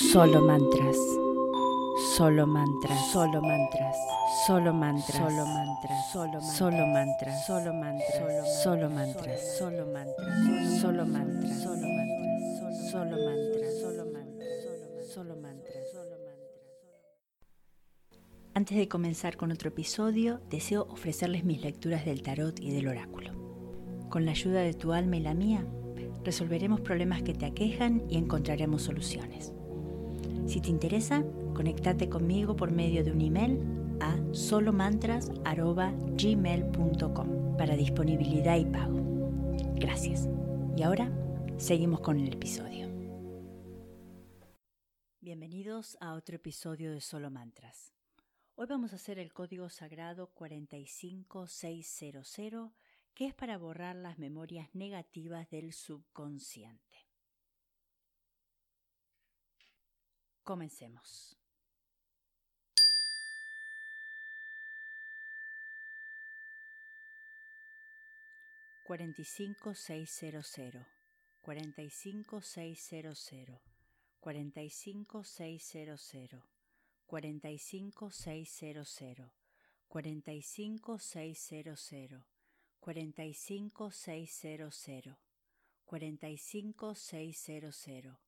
Solo mantras. Solo mantras. Solo mantras. Solo mantras. Solo mantras. Solo mantras. Solo mantras. Solo mantras. Solo mantras. Solo mantras. Solo mantras. Solo mantras. Solo mantras. Solo mantras. Solo mantras. Antes de comenzar con otro episodio, deseo ofrecerles mis lecturas del tarot y del oráculo. Con la ayuda de tu alma y la mía, resolveremos problemas que te aquejan y encontraremos soluciones. Si te interesa, conéctate conmigo por medio de un email a solomantras.gmail.com para disponibilidad y pago. Gracias. Y ahora seguimos con el episodio. Bienvenidos a otro episodio de Solo Mantras. Hoy vamos a hacer el código sagrado 45600, que es para borrar las memorias negativas del subconsciente. Comencemos. Cuarenta y cinco seis cero cero, cuarenta y cinco seis cero cero, cuarenta y cinco seis cero cero, cuarenta y cinco seis cero cero, cuarenta y cinco seis cero cero, cuarenta y cinco seis cero cero, cuarenta y cinco seis cero cero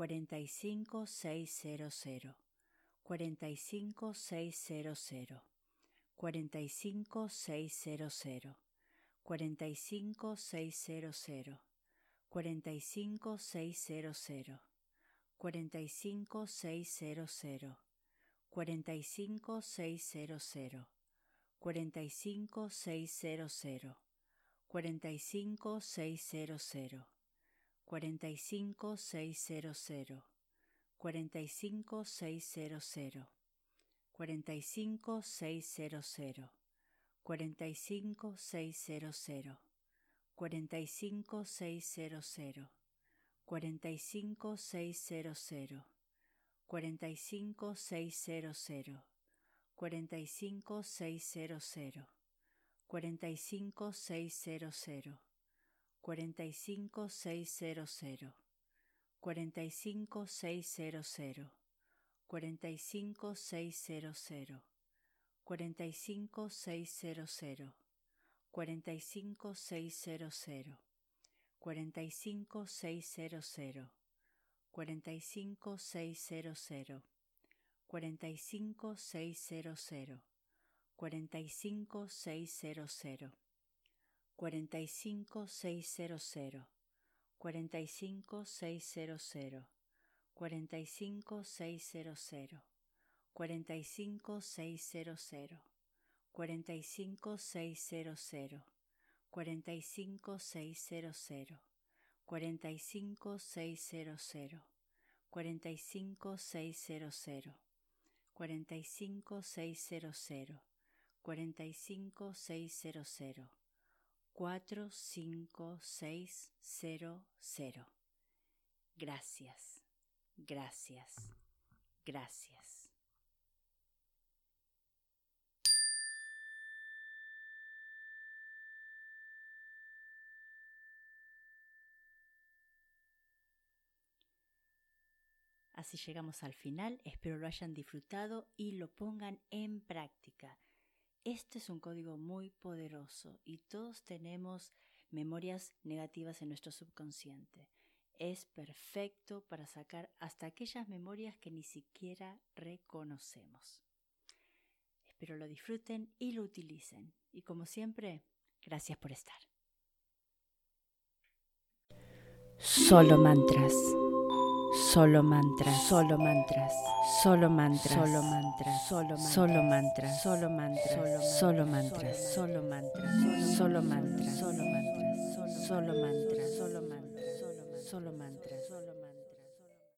45600, 45600, 45600, 45600, 45600, 45600, 45600, 45600, 45600, 45600, 45600, 45600, 45600, 45600, 45600, 45600, 45600, 45600, 45600, 45600, 45600, 45600, 45600, 45600, 45600, 45600, 45600, 45600, 45600, 45600, 45600, 45600, 45600, 45600, 45600, 45600, 45600, 4560. Gracias, gracias, gracias. Así llegamos al final, espero lo hayan disfrutado y lo pongan en práctica. Este es un código muy poderoso y todos tenemos memorias negativas en nuestro subconsciente. Es perfecto para sacar hasta aquellas memorias que ni siquiera reconocemos. Espero lo disfruten y lo utilicen. Y como siempre, gracias por estar. Solo mantras. Solo mantras, solo mantras, solo mantras, solo mantras, solo mantras, solo mantras, solo mantras, solo mantras, solo mantras, solo mantras, solo mantras, solo mantras, solo mantras, solo mantras.